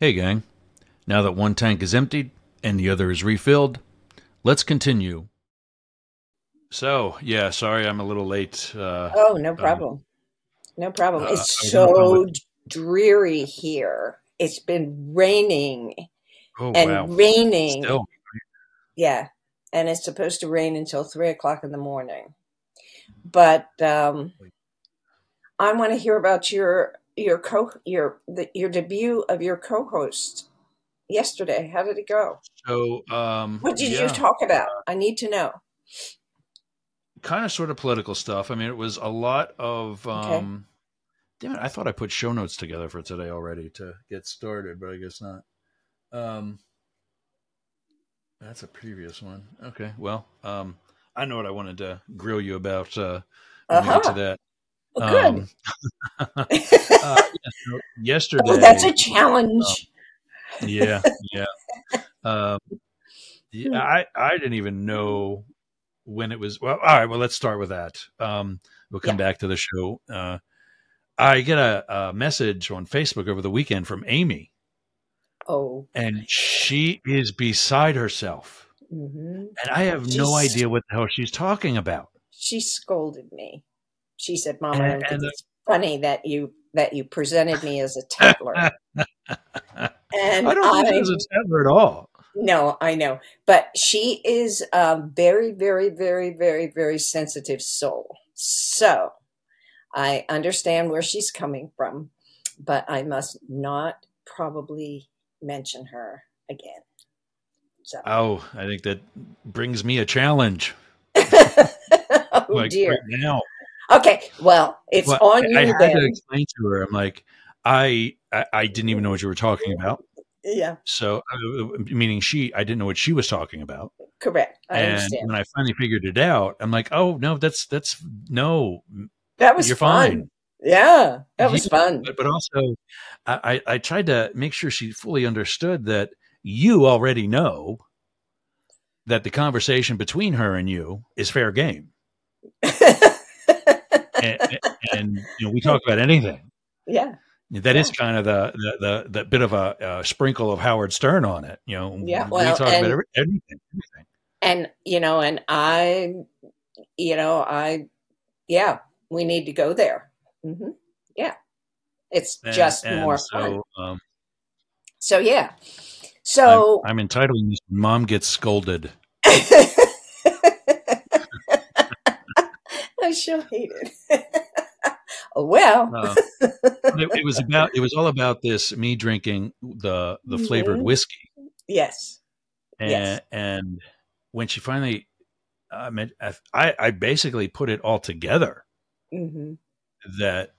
Hey, gang. Now that one tank is emptied and the other is refilled, let's continue. So, yeah, sorry I'm a little late. Uh, Oh, no problem. No problem. uh, It's so dreary here. It's been raining oh, and wow. raining. Still, Yeah. And it's supposed to rain until three o'clock in the morning. But um, I want to hear about your your co your the, your debut of your co-host yesterday. How did it go? so, um, What did yeah, you talk about? I need to know. kind of sort of political stuff. I mean, it was a lot of. Okay. Um, Damn it! I thought I put show notes together for today already to get started, but I guess not. Um, that's a previous one. Okay, well, um, I know what I wanted to grill you about uh, when we get Uh-huh. to that. Well, good. Um, uh, yeah, so yesterday, oh, that's a challenge. yeah, yeah. Um, Hmm. yeah, I I didn't even know when it was. Well, all right. Well, let's start with that. Um, we'll come Yeah. back to the show. Uh, I get a, a message on Facebook over the weekend from Amy, oh. and she is beside herself, hmm and I have no idea what the hell she's talking about. She scolded me. She said, "Mama, And- and, it's funny that you that you presented me as a tattler." and I don't think it was a tether at all. no, I know, but she is a very, very, very, very, very sensitive soul. So I understand where she's coming from, but I must not probably mention her again. So, Oh, I think that brings me a challenge. oh like dear. right now. Okay, well, it's Well, on I, I you had then. to explain to her. I'm like, I, I I didn't even know what you were talking about. Yeah, So, uh, meaning she, I didn't know what she was talking about. correct. I and understand. when I finally figured it out, I'm like, oh no, that's that's no, That was you're fun. fine. Yeah, that was Yeah, fun. But but also, I I I tried to make sure she fully understood that you already know that the conversation between her and you is fair game, and, and you know we talk about anything. yeah, That is Yeah. kind of the the, the the bit of a, uh sprinkle of Howard Stern on it. You know, Yeah, we well, talk and- about every, everything. everything. and you know, and I, you know, I, yeah, we need to go there. hmm Yeah, it's And- just more so, fun. Um, So yeah, so I'm, I'm entitling this. Mom gets scolded. I shall hate it. oh, well, Uh, it, it was about. It was all about this. Me drinking the the flavored Mhm. whiskey, yes, and Yes. and when she finally, I mean, I I basically put it all together hmm that,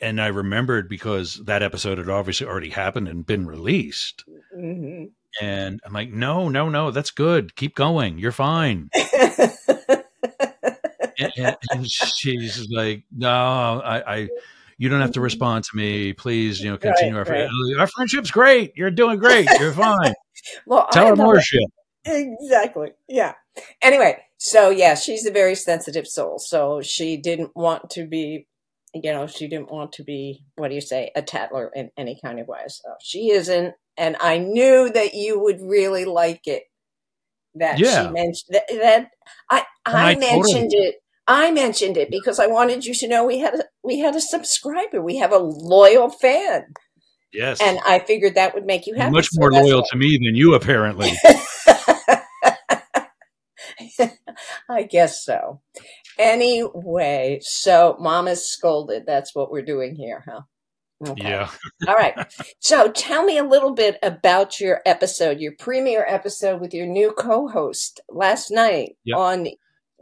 and I remembered because that episode had obviously already happened and been released, hmm and I'm like, no, no, no, that's good. Keep going. You're fine. and, and, she's like, no, I, I, you don't have to respond to me, please. You know, continue Right, our right. friendship. Our friendship's great. You're doing great. You're fine. well, Tell I her more shit. exactly. Yeah. Anyway, so yeah, she's a very sensitive soul. So she didn't want to be, you know, she didn't want to be, what do you say, a tattler in any kind of way. So she isn't. And I knew that you would really like it. That Yeah. she mentioned that, that I I, I totally- mentioned it. I mentioned it because I wanted you to know we had a we had a subscriber. We have a loyal fan, Yes. and I figured that would make you happy. much more that's loyal why- to me than you, apparently. I guess so. Anyway, so mom is scolded. That's what we're doing here, huh? Okay. yeah. All right. So tell me a little bit about your episode, your premiere episode with your new co-host last night Yep. on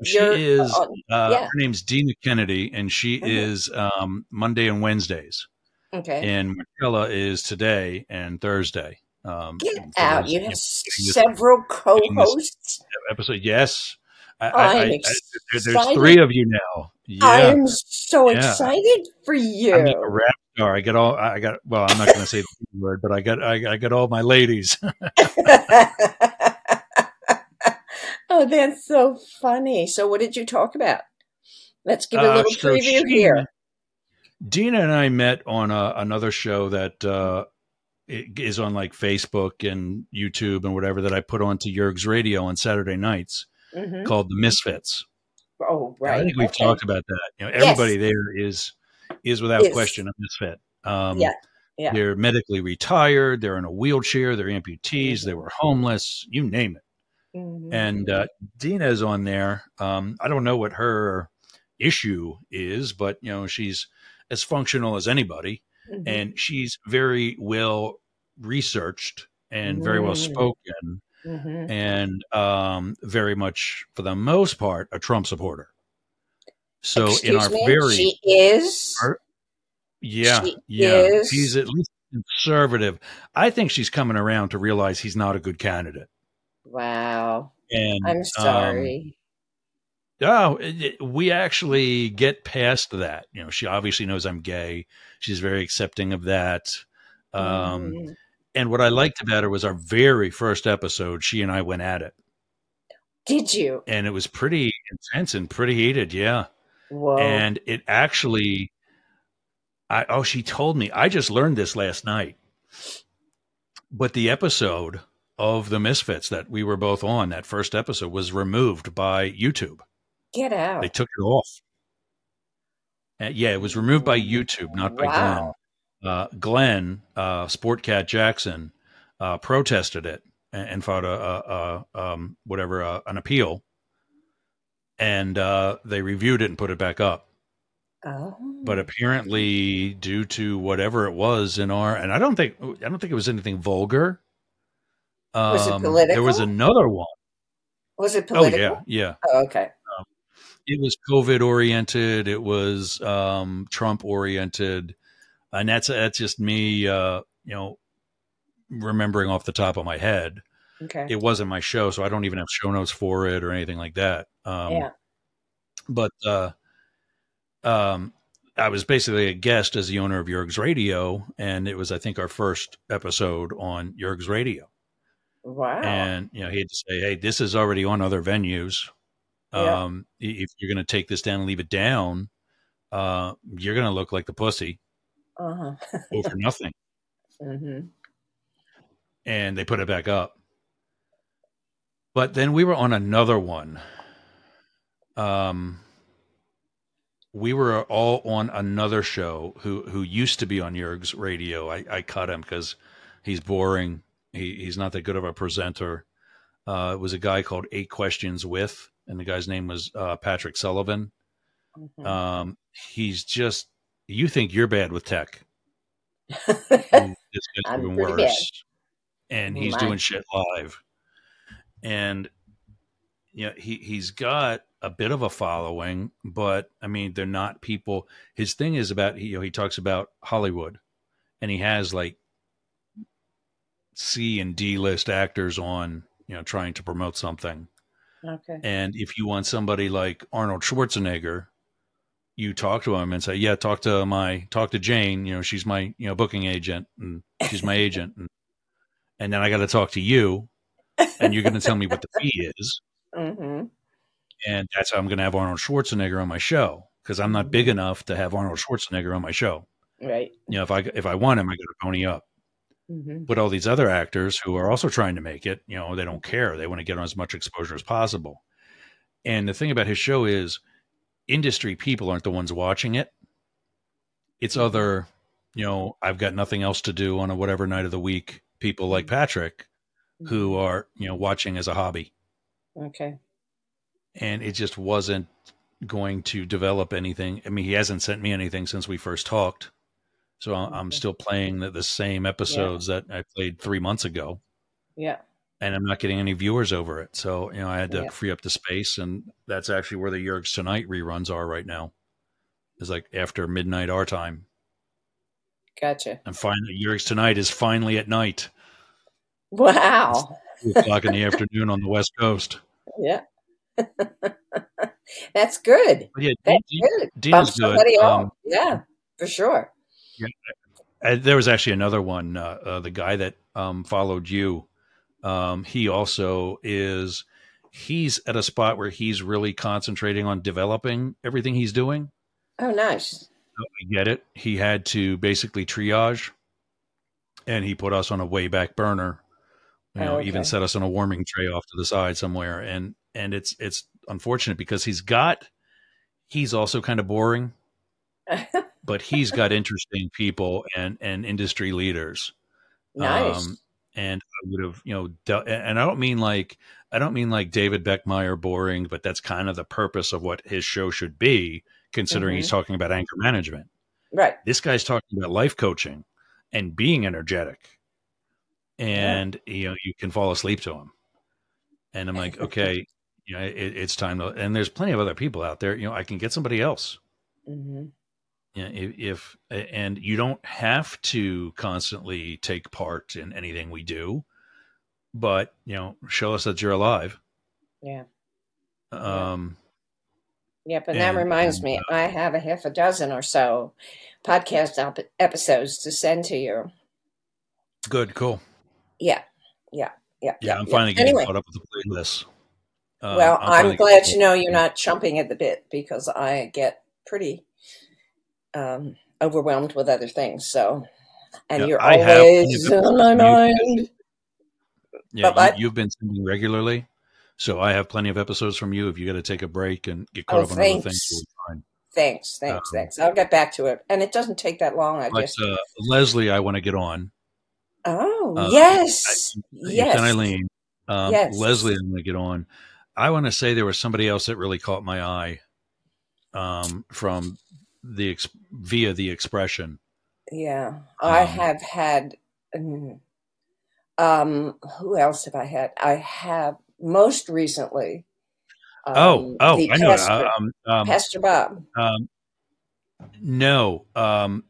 She is, on- uh, yeah. her name's Dina Kennedy, and she Mhm. is um, Monday and Wednesdays. okay. And Marcella is today and Thursday. Um, Get out. You have several co-hosts. episode. Yes. I, I'm I, I, I, there- there's three of you now. Yeah. I am so Yeah. excited for you. I'm like a rap star. I got all. I got. Well, I'm not going to say the word, but I got. I, I got all my ladies. oh, that's so funny. So, what did you talk about? Let's give a Uh, little so preview she- here. Dina and I met on a, another show that uh, is on like Facebook and YouTube and whatever that I put onto Yergz radio on Saturday nights Mhm. called the Misfits. Oh, right. I think we've okay. talked about that. You know, Yes. everybody there is is without Is. question a misfit. Um, Yeah, yeah. They're medically retired. They're in a wheelchair. They're amputees. They Mhm. were homeless. You name it. Mhm. And uh, Dina's on there. Um, I don't know what her issue is, but you know she's as functional as anybody, Mhm. and she's very well researched and very well Mm. spoken, Mhm. and um, very much, for the most part, a Trump supporter. So Excuse in our me? very she is. our- yeah, She yeah, is- she's at least conservative. I think she's coming around to realize he's not a good candidate. Wow. And I'm um, sorry. Oh, it- it- we actually get past that. You know, she obviously knows I'm gay. She's very accepting of that. Um, Mhm. And what I liked about her was our very first episode. She and I went at it, Did you? and it was pretty intense and pretty heated. Yeah, Whoa. and it actually, I oh, she told me. I just learned this last night. But the episode of the Misfits that we were both on, that first episode, was removed by YouTube. Get out. They took it off. Uh, yeah, it was removed by YouTube, not by Wow. Glenn. Uh, Glenn, uh, Sport Cat Jackson, uh, protested it and, and filed a, a, a um, whatever uh, an appeal, and uh, they reviewed it and put it back up. Oh. But apparently, due to whatever it was in our, and I don't think I don't think it was anything vulgar. Was it Um, There was another one. was it political? Oh yeah, yeah. Oh, okay. it was COVID oriented. It was um, Trump oriented, and that's that's just me, uh, you know, remembering off the top of my head. Okay. It wasn't my show, so I don't even have show notes for it or anything like that. Um, yeah. But uh, um, I was basically a guest as the owner of Yergz Radio, and it was I think our first episode on Yergz Radio. Wow. And you know, he had to say, "Hey, this is already on other venues. Yeah. Um, if you're going to take this down and leave it down, uh, you're going to look like the pussy uh-huh. over nothing." hmm And they put it back up. But then we were on another one. Um, we were all on another show who who used to be on Yergz radio. I, I cut him because he's boring. He he's not that good of a presenter. Uh, it was a guy called Eight Questions with, and the guy's name was uh, Patrick Sullivan. hmm Um, he's just you think you're bad with tech. And this guy's even worse. And he's My. doing shit live. And you know, he he's got a bit of a following, but I mean, they're not people. His thing is about you know he talks about Hollywood, and he has like C and D list actors on you know trying to promote something. okay. And if you want somebody like Arnold Schwarzenegger, you talk to him and say, "Yeah, talk to my talk to Jane. You know, she's my you know booking agent, and she's my agent, and, and then I got to talk to you, and you're going to tell me what the fee is, hmm and that's how I'm going to have Arnold Schwarzenegger on my show because I'm not big enough to have Arnold Schwarzenegger on my show. Right. You know, if I if I want him, I got to pony up. Hmm But all these other actors who are also trying to make it, you know, they don't care. They want to get on as much exposure as possible. And the thing about his show is industry people aren't the ones watching it. It's mm-hmm. other, you know, I've got nothing else to do on a whatever night of the week, people like mm-hmm. Patrick mm-hmm. who are, you know, watching as a hobby. Okay. And it just wasn't going to develop anything. I mean, he hasn't sent me anything since we first talked. So I'm still playing the, the same episodes that I played three months ago. Yeah. and I'm not getting any viewers over it. So, you know, I had to Yeah. free up the space, and that's actually where the Yergz Tonight reruns are right now. Is like after midnight our time. Gotcha. And finally, Yergz Tonight is finally at night, Wow. two o'clock in the afternoon on the West Coast. Yeah. That's good. But yeah, That's good. Dina's Bump good. Um. Yeah, for sure. Uh, there was actually another one. Uh, uh, the guy that um, followed you, um, he also is. He's at a spot where he's really concentrating on developing everything he's doing. Oh, nice. I get it. He had to basically triage and he put us on a way back burner. You know, Oh, even set us on a warming tray off to the side somewhere, and and it's it's unfortunate because he's got he's also kind of boring, but he's got interesting people and and industry leaders. nice. Um, and I would have, you know, and I don't mean like I don't mean like David Beckmeyer boring, but that's kind of the purpose of what his show should be, considering he's talking about anchor management. right. This guy's talking about life coaching and being energetic, and you know you can fall asleep to him. And I'm like, okay, you know, it, it's time to. And there's plenty of other people out there. You know, I can get somebody else. hmm know, if, if and you don't have to constantly take part in anything we do but you know show us that you're alive Yeah. um Yep, and that reminds and, me, I have a half a dozen or so podcast ep- episodes to send to you. good cool Yeah, yeah, yeah. yeah, i'm finally getting Anyway, caught up with the playlist Um, well, I'm, finally glad to know you're not chomping at the bit because I get pretty um, overwhelmed with other things. So, and Yeah, you're I always of on my mind. yeah but you, you've been sending regularly so i have plenty of episodes from you if you got to take a break and get caught Oh, up on other thanks. things be fine. Thanks, thanks, Um, thanks. I'll get back to it, and it doesn't take that long. I but just uh, leslie i want to get on oh uh, yes, Yes. yes, and eileen um, Yes. leslie i'm going to get on i want to say there was somebody else that really caught my eye um, from the ex- via the expression Yeah, I Um, have had. Um, who else have I had? I have most recently. Um, oh oh the i know Pastor, um, um, Pastor Bob. um, no um,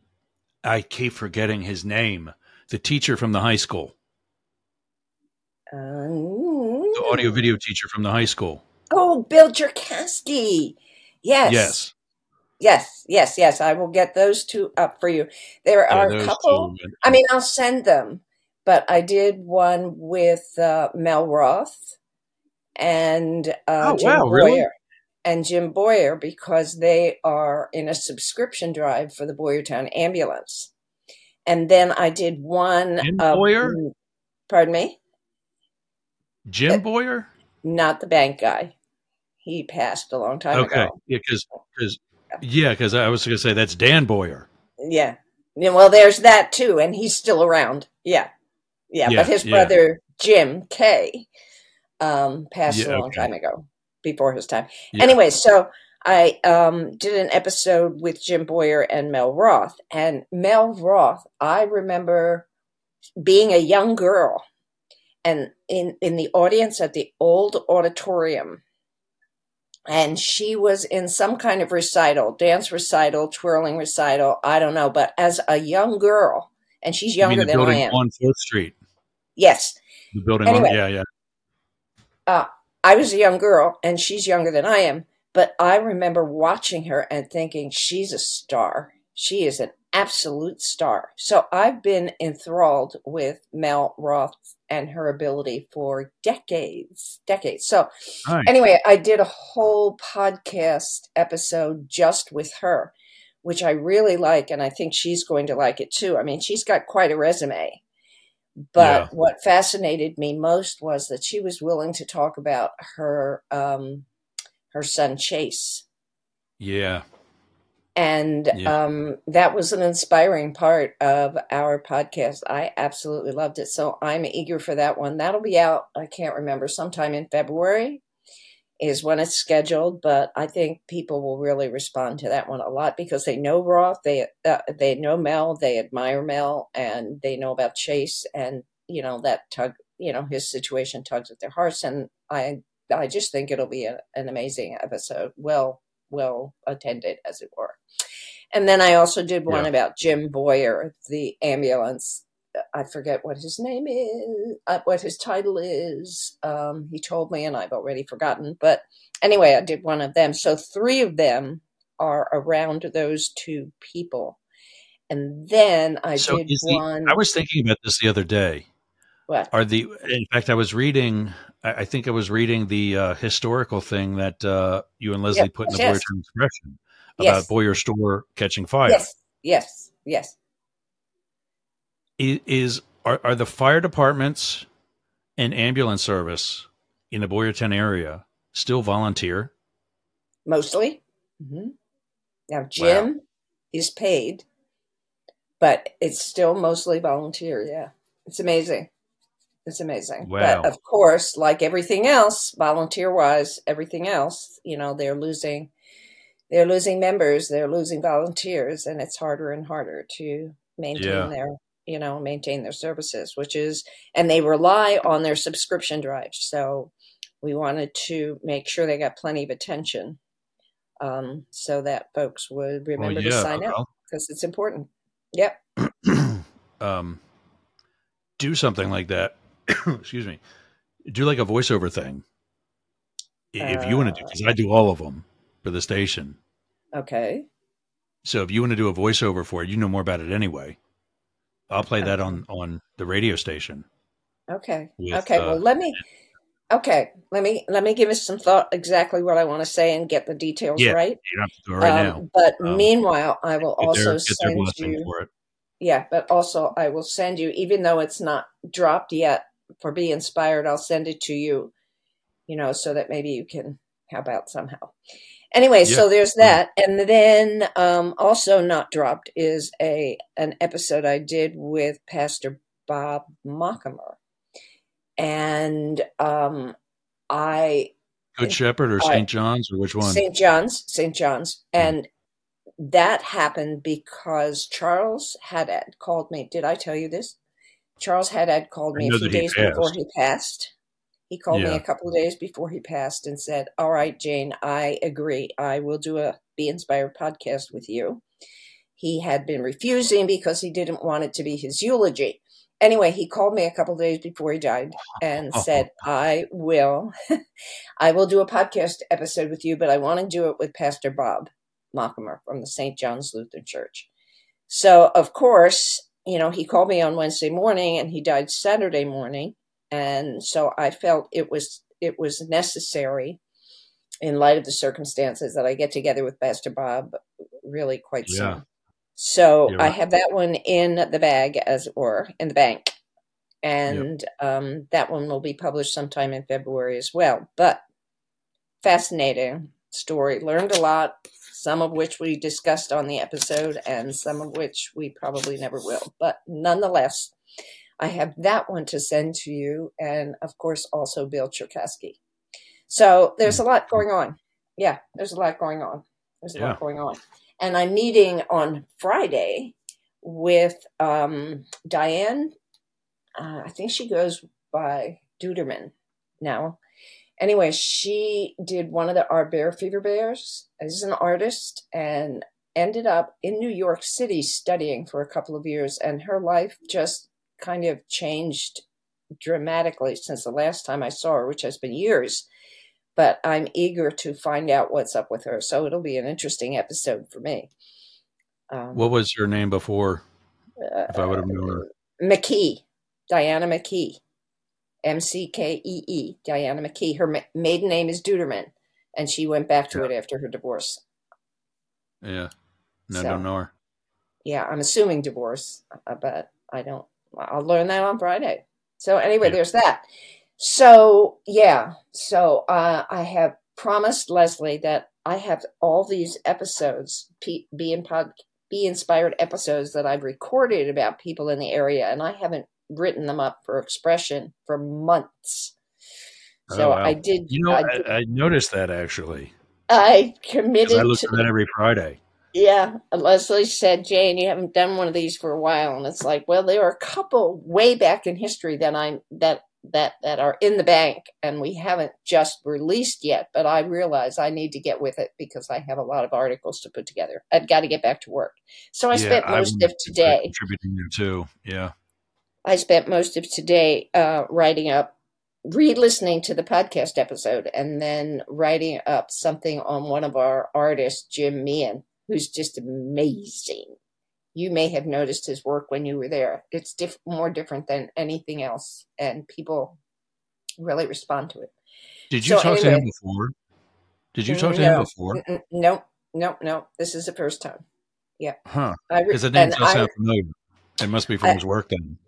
i keep forgetting his name the teacher from the high school Um, the audio video teacher from the high school Oh, Bill Jerkowski. Yes. yes Yes. Yes. Yes. I will get those two up for you. There yeah, are a couple. two. I mean, I'll send them, but I did one with uh, Mel Roth and uh, Oh, Jim wow, Boyer. really? And Jim Boyer because they are in a subscription drive for the Boyertown ambulance. And then I did one Jim of, Boyer? pardon me, jim boyer not the bank guy. He passed a long time okay ago. Okay, yeah because yeah because i was going to say that's dan boyer Yeah. Yeah, Well, there's that too, and he's still around. Yeah. Yeah. Yeah, but his yeah. brother, Jim Kay, um, passed Yeah, a long okay. time ago, before his time. Anyway, so I um, did an episode with Jim Boyer and Mel Roth. And Mel Roth, I remember being a young girl and in, in the audience at the old auditorium. And she was in some kind of recital, dance recital, twirling recital, I don't know. But as a young girl, and she's You younger the than I building am. on fourth street Yes, the building Anyway. on yeah yeah uh, I was a young girl and she's younger than I am, but I remember watching her and thinking she's a star. She is an absolute star. So I've been enthralled with Mel Roth and her ability for decades, decades. So Nice. anyway, I did a whole podcast episode just with her, which I really like, and I think she's going to like it too. I mean, she's got quite a resume. But Yeah. what fascinated me most was that she was willing to talk about her um, her son Chase, yeah and Yeah. um, that was an inspiring part of our podcast. I absolutely loved it, so I'm eager for that one. That'll be out. I can't remember sometime in February is when it's scheduled, but I think people will really respond to that one a lot because they know Roth, they uh, they know Mel, they admire Mel, and they know about Chase, and you know that tug, you know his situation tugs at their hearts, and I I just think it'll be a, an amazing episode, well well attended as it were. And then I also did one Yeah. about Jim Boyer, the ambulance I forget what his name is, uh, what his title is. Um, he told me, and I've already forgotten. But anyway, I did one of them. So three of them are around those two people, and then I so did the, one. i was thinking about this the other day what? are the in fact i was reading i, think i was reading the uh, historical thing that uh, you and leslie Yeah, put in the yes. boyer expression about Yes. boyer store catching fire Yes, yes, yes. is, is are, are the fire departments and ambulance service in the Boyertown area still volunteer? Mostly. Mm-hmm. Now, Jim wow. is paid, but it's still mostly volunteer. Yeah. It's amazing. It's amazing. Wow. But of course, like everything else, volunteer wise, everything else, you know, they're losing they're losing members, they're losing volunteers, and it's harder and harder to maintain yeah. their you know maintain their services which is and they rely on their subscription drives so we wanted to make sure they got plenty of attention um, so that folks would remember well, yeah, to sign up because it's important yep um, do something like that excuse me do like a voiceover thing if you want to do because i do all of them for the station okay so if you want to do a voiceover for it you know more about it anyway I'll play that on on the radio station. Okay. With, okay. Uh, well, let me. Okay, let me let me give us some thought exactly what I want to say and get the details yeah, right. You don't have to do it right um, now. But um, meanwhile, I will also send you. Yeah, but also I will send you, even though it's not dropped yet for Be Inspired, I'll send it to you. You know, so that maybe you can help out somehow. Anyway, yeah. so there's that, and then um, also not dropped is a an episode I did with Pastor Bob Mockamer, and um, I Good Shepherd or St. John's or which one? St. John's, St. John's, hmm. and that happened because Charles Haddad called me. Did I tell you this? Charles Haddad called me a few days before he passed. He called yeah. me a couple of days before he passed and said, All right, Jane, I agree. I will do a Be Inspired podcast with you. He had been refusing because he didn't want it to be his eulogy. Anyway, he called me a couple of days before he died and said, I will I will do a podcast episode with you, but I want to do it with Pastor Bob Mockamer from the St. John's Lutheran Church. So of course, you know, he called me on Wednesday morning and he died Saturday morning and so I felt it was it was necessary in light of the circumstances that I get together with Pastor Bob really quite yeah. soon. So I have that one in the bag, as it were, in the bank. And yep. um, that one will be published sometime in February as well. But fascinating story. Learned a lot, some of which we discussed on the episode, and some of which we probably never will. But nonetheless, I have that one to send to you, and of course, also Bill Cherkasky. So there's a lot going on. Yeah, there's a lot going on. There's a yeah. lot going on. And I'm meeting on Friday with um, Diane. Uh, I think she goes by Duderman now. Anyway, she did one of the Our Bear Fever Bears as an artist and ended up in New York City studying for a couple of years. And her life just kind of changed dramatically since the last time I saw her, which has been years. But I'm eager to find out what's up with her. So it'll be an interesting episode for me. Um, what was her name before? Uh, if I would have known her. McKee, Diana McKee, M C K E E, Diana McKee. Her ma- maiden name is Duderman, and she went back to yeah. it after her divorce. Yeah, no, so, don't know her. Yeah, I'm assuming divorce, uh, but I don't I'll learn that on Friday. So anyway, yeah. there's that. So yeah, so uh, I have promised Leslie that I have all these episodes, be in pod, be inspired episodes that I've recorded about people in the area, and I haven't written them up for expression for months. Oh, so oh, wow. I did. You know, I, did, I, noticed that actually. I committed. I look to, that every Friday. Yeah, Leslie said, Jane, you haven't done one of these for a while, and it's like, well, there are a couple way back in history that I'm that that that are in the bank, and we haven't just released yet. But I realize I need to get with it because I have a lot of articles to put together. I've got to get back to work, so I yeah, spent most I'm of today contributing there too. Yeah, I spent most of today uh, writing up re-listening to the podcast episode and then writing up something on one of our artists, Jim Meehan, who's just amazing. You may have noticed his work when you were there. It's diff- more different than anything else, and people really respond to it. Did you so talk anyway, to him before? Did you talk to no, him before? No, no, no. This is the first time. Yeah. Huh. Because the name does sound familiar. It must be from I, his work then.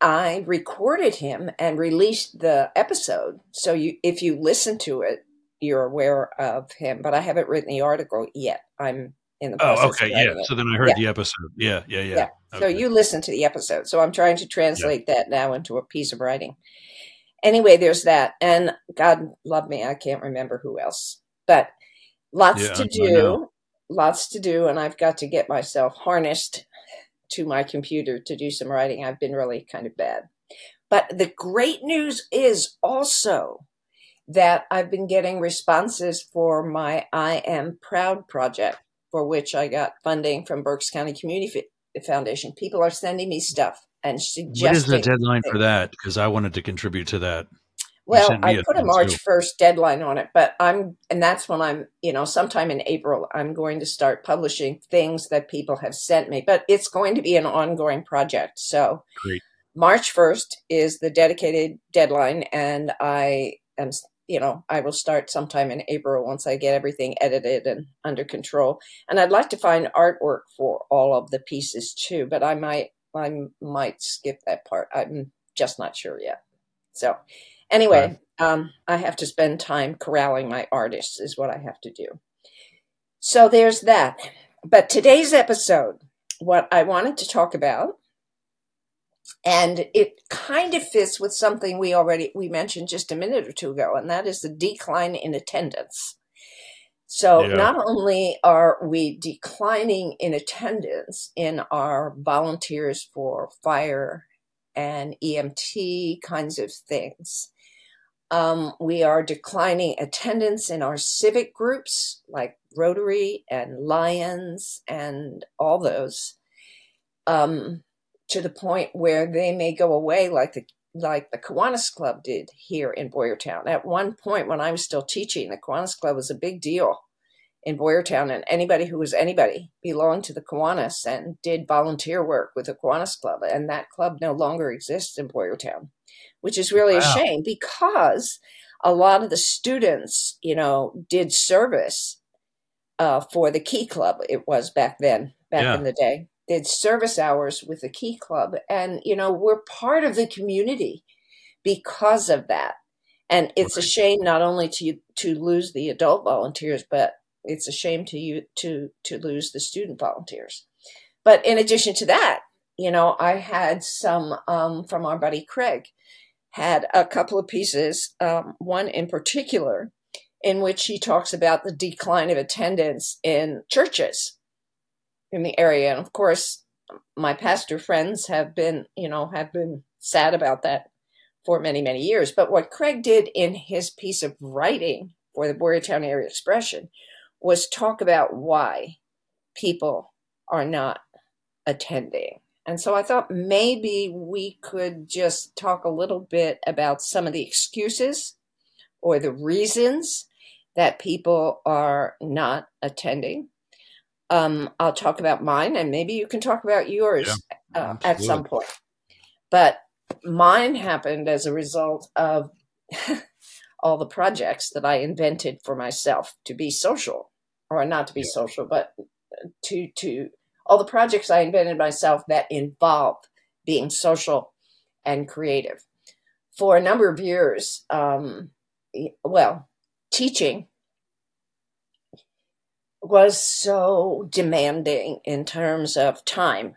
I recorded him and released the episode. So you, if you listen to it, you're aware of him. But I haven't written the article yet. I'm in the oh, process. Oh, okay, yeah. It. So then I heard yeah. the episode. Yeah, yeah, yeah. yeah. Okay. So you listen to the episode. So I'm trying to translate yeah. that now into a piece of writing. Anyway, there's that, and God love me, I can't remember who else, but lots to do, lots to do, and I've got to get myself harnessed to my computer to do some writing. I've been really kind of bad. But the great news is also that I've been getting responses for my I Am Proud project, for which I got funding from Berks County Community Foundation. People are sending me stuff and suggesting. What is the deadline things. for that? Because I wanted to contribute to that. Well, I put a March first deadline on it, but I'm, and that's when I'm, you know, sometime in April, I'm going to start publishing things that people have sent me. But it's going to be an ongoing project. So Great. March first is the dedicated deadline, and I am, you know, I will start sometime in April once I get everything edited and under control. And I'd like to find artwork for all of the pieces too, but I might, I might skip that part. I'm just not sure yet. So Anyway, right. um, I have to spend time corralling my artists, is what I have to do. So there's that. But today's episode, what I wanted to talk about, and it kind of fits with something we already we mentioned just a minute or two ago, and that is the decline in attendance. So yeah. not only are we declining in attendance in our volunteers for fire and EMT kinds of things, um, we are declining attendance in our civic groups like Rotary and Lions and all those um, to the point where they may go away like the like the Kiwanis Club did here in Boyertown. At one point when I was still teaching, the Kiwanis Club was a big deal in Boyertown, and anybody who was anybody belonged to the Kiwanis and did volunteer work with the Kiwanis Club, and that club no longer exists in Boyertown which is really wow. a shame because a lot of the students, you know, did service uh, for the Key Club. It was back then, back yeah. in the day, did service hours with the Key Club, and you know, we're part of the community because of that. And it's okay. a shame not only to to lose the adult volunteers, but it's a shame to you to to lose the student volunteers. But in addition to that, you know, I had some um, from our buddy Craig had a couple of pieces, um, one in particular, in which he talks about the decline of attendance in churches in the area. And of course, my pastor friends have been, you know, have been sad about that for many, many years. But what Craig did in his piece of writing for the Boyertown Area Expression was talk about why people are not attending. And so I thought maybe we could just talk a little bit about some of the excuses or the reasons that people are not attending. Um, I'll talk about mine and maybe you can talk about yours yeah, uh, at some point. But mine happened as a result of all the projects that I invented for myself to be social or not to be yeah. social, but to, to, all the projects I invented myself that involved being social and creative. For a number of years, um, well, teaching was so demanding in terms of time.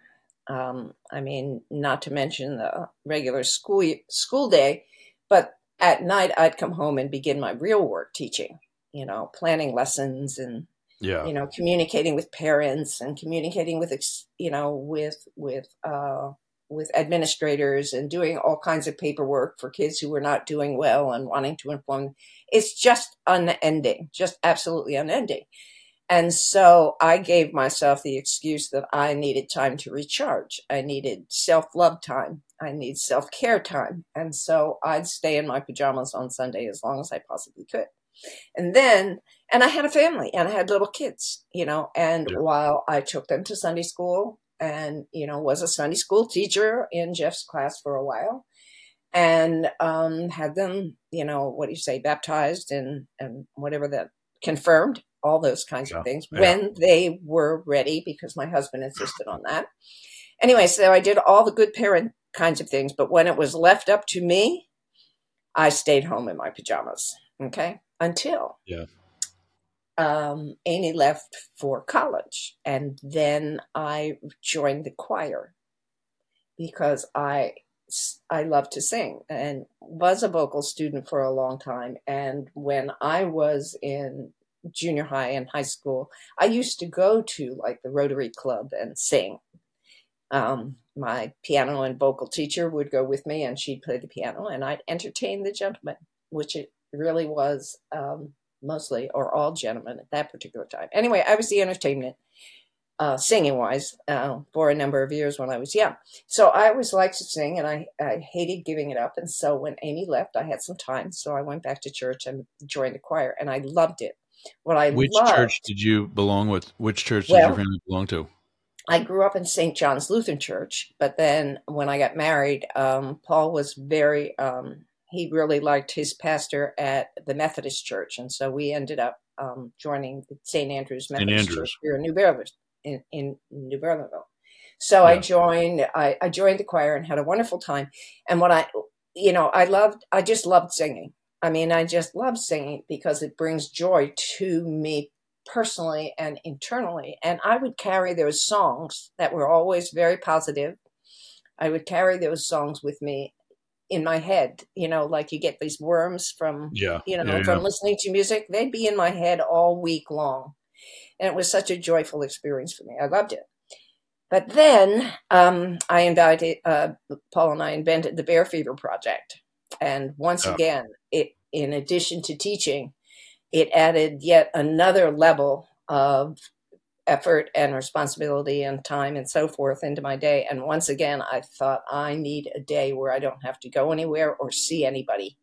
Um, I mean, not to mention the regular school school day, but at night I'd come home and begin my real work teaching. You know, planning lessons and yeah. you know communicating with parents and communicating with you know with with uh with administrators and doing all kinds of paperwork for kids who were not doing well and wanting to inform it's just unending just absolutely unending. And so i gave myself the excuse that i needed time to recharge. I needed self-love time. I need self-care time. And so i'd stay in my pajamas on sunday as long as i possibly could and then and I had a family and I had little kids, you know, and yeah. while I took them to Sunday school and, you know, was a Sunday school teacher in Jeff's class for a while and um, had them, you know, what do you say, baptized and, and whatever that confirmed, all those kinds yeah. of things yeah. when they were ready because my husband insisted on that. anyway, so I did all the good parent kinds of things. But when it was left up to me, I stayed home in my pajamas. Okay. Until Yeah. um, Amy left for college. And then I joined the choir because I I love to sing and was a vocal student for a long time. And when I was in junior high and high school, I used to go to like the Rotary Club and sing. Um, my piano and vocal teacher would go with me and she'd play the piano and I'd entertain the gentlemen, which it really was um, mostly or all gentlemen at that particular time. Anyway, I was the entertainment uh, singing wise uh, for a number of years when I was young. So I always liked to sing and I, I hated giving it up. And so when Amy left, I had some time. So I went back to church and joined the choir and I loved it. What I Which loved, church did you belong with? Which church did Well- your family belong to? I grew up in St. John's Lutheran Church, but then when I got married, um, Paul was very, um, he really liked his pastor at the Methodist Church. And so we ended up um, joining St. Andrew's Methodist Andrews. Church here in New Berlin, in, in New Berlinville. So I joined, I, I joined the choir and had a wonderful time. And what I, you know, I loved, I just loved singing. I mean, I just love singing because it brings joy to me personally and internally. And I would carry those songs that were always very positive. I would carry those songs with me in my head, you know, like you get these worms from, Yeah. you know, yeah, from yeah. listening to music. They'd be in my head all week long. And it was such a joyful experience for me. I loved it. But then um, I invited, uh, Paul and I invented the Bear Fever Project. And once Oh. again, it, in addition to teaching, it added yet another level of effort and responsibility and time and so forth into my day. And once again, I thought I need a day where I don't have to go anywhere or see anybody.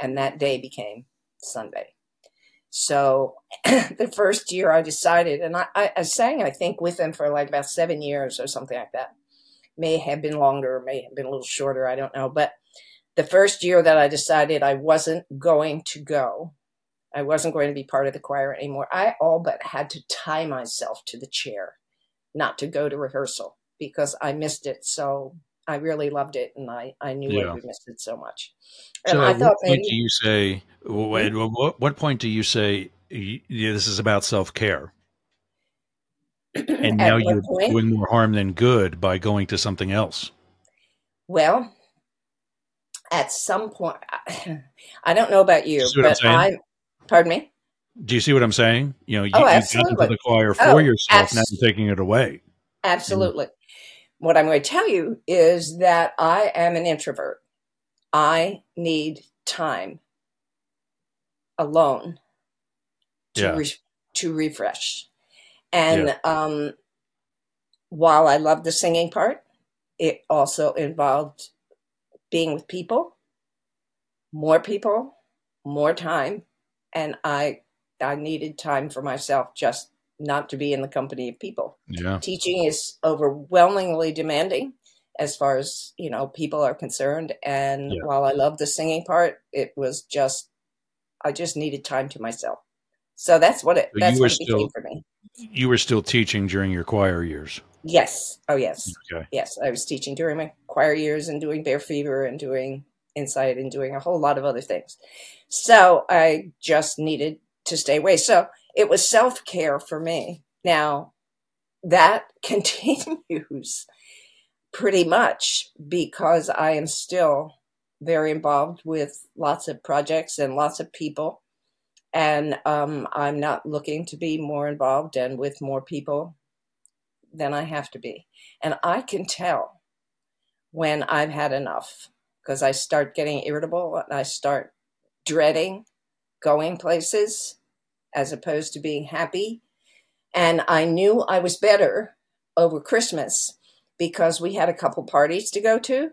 And that day became Sunday. So the first year I decided, and I, I, I sang, I think, with them for like about seven years or something like that. May have been longer, may have been a little shorter, I don't know. But the first year that I decided I wasn't going to go, I wasn't going to be part of the choir anymore. I all but had to tie myself to the chair not to go to rehearsal because I missed it. So I really loved it and I, I knew Yeah. I would miss it so much. And So I thought what point maybe, do you say? What, what, hmm? what point do you say? Yeah, this is about self care, and now you're point? doing more harm than good by going to something else. well, at some point, I don't know about you, See what I'm but saying? I, pardon me? Do you see what I'm saying? You know, you, Oh, you got into the choir for Oh, yourself. Now abs- you're taking it away. Absolutely. What I'm going to tell you is that I am an introvert. I need time alone to Yeah. re- to refresh. And um, while I love the singing part, it also involved being with people, more people, more time, and I I needed time for myself just not to be in the company of people Yeah. teaching is overwhelmingly demanding as far as you know people are concerned and Yeah. while i love the singing part it was just i just needed time to myself so that's what it So that's you were what it became still- for me You were still teaching during your choir years. yes oh yes Okay. yes i was teaching during my choir years and doing bear fever and doing insight and doing a whole lot of other things. So i just needed to stay away. So it was self-care for me. Now that continues pretty much because i am still very involved with lots of projects and lots of people. And um, i'm not looking to be more involved and with more people than i have to be. And I can tell when I've had enough because I start getting irritable and I start dreading going places as opposed to being happy. And I knew I was better over Christmas because we had a couple parties to go to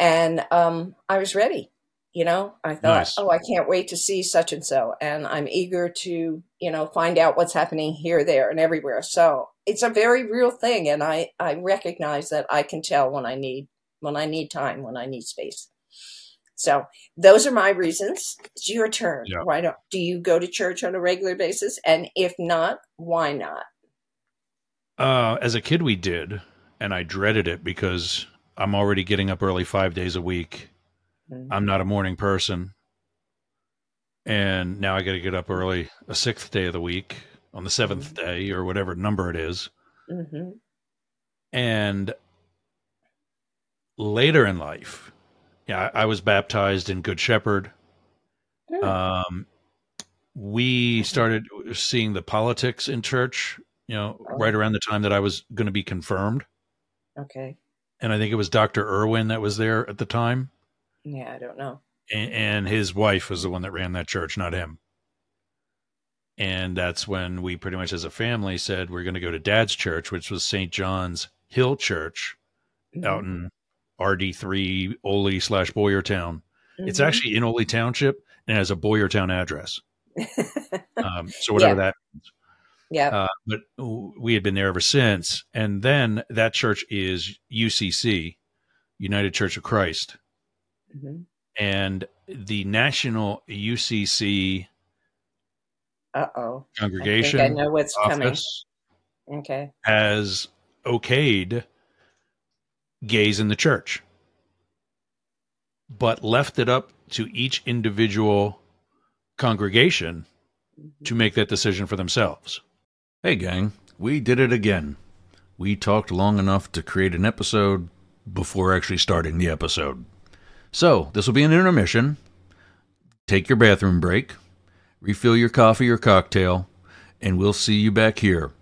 and um, I was ready. You know, I thought, Nice. oh, I can't wait to see such and so. And I'm eager to, you know, find out what's happening here, there, and everywhere. So it's a very real thing. And I, I recognize that I can tell when I need, when I need time, when I need space. So those are my reasons. It's your turn. Yeah. Why don't, do you go to church on a regular basis? And if not, why not? Uh, as a kid, we did, and I dreaded it because I'm already getting up early five days a week. Mhm. I'm not a morning person. And now I got to get up early a sixth day of the week on the 7th day or whatever number it is. Mhm. And later in life, yeah, I, I was baptized in Good Shepherd. Hmm. Um, we started seeing the politics in church, you know, Oh. right around the time that I was going to be confirmed. okay. And I think it was Dr. Irwin that was there at the time. Yeah, I don't know. and, and his wife was the one that ran that church, not him. And that's when we pretty much, as a family, said we're going to go to Dad's church, which was St. John's Hill Church Mhm. out in RD3 Oley slash Boyertown. It's Mhm. actually in Oley Township and has a Boyertown address. Um, so whatever that. means. yeah. Uh, but we had been there ever since. And then that church is UCC, United Church of Christ. Mhm. and the national UCC Uh-oh. I congregation think I know what's coming. Okay. has okayed gays in the church, but left it up to each individual congregation to make that decision for themselves. Hey, gang, we did it again. We talked long enough to create an episode before actually starting the episode. So, this will be an intermission. Take your bathroom break, refill your coffee or cocktail, and we'll see you back here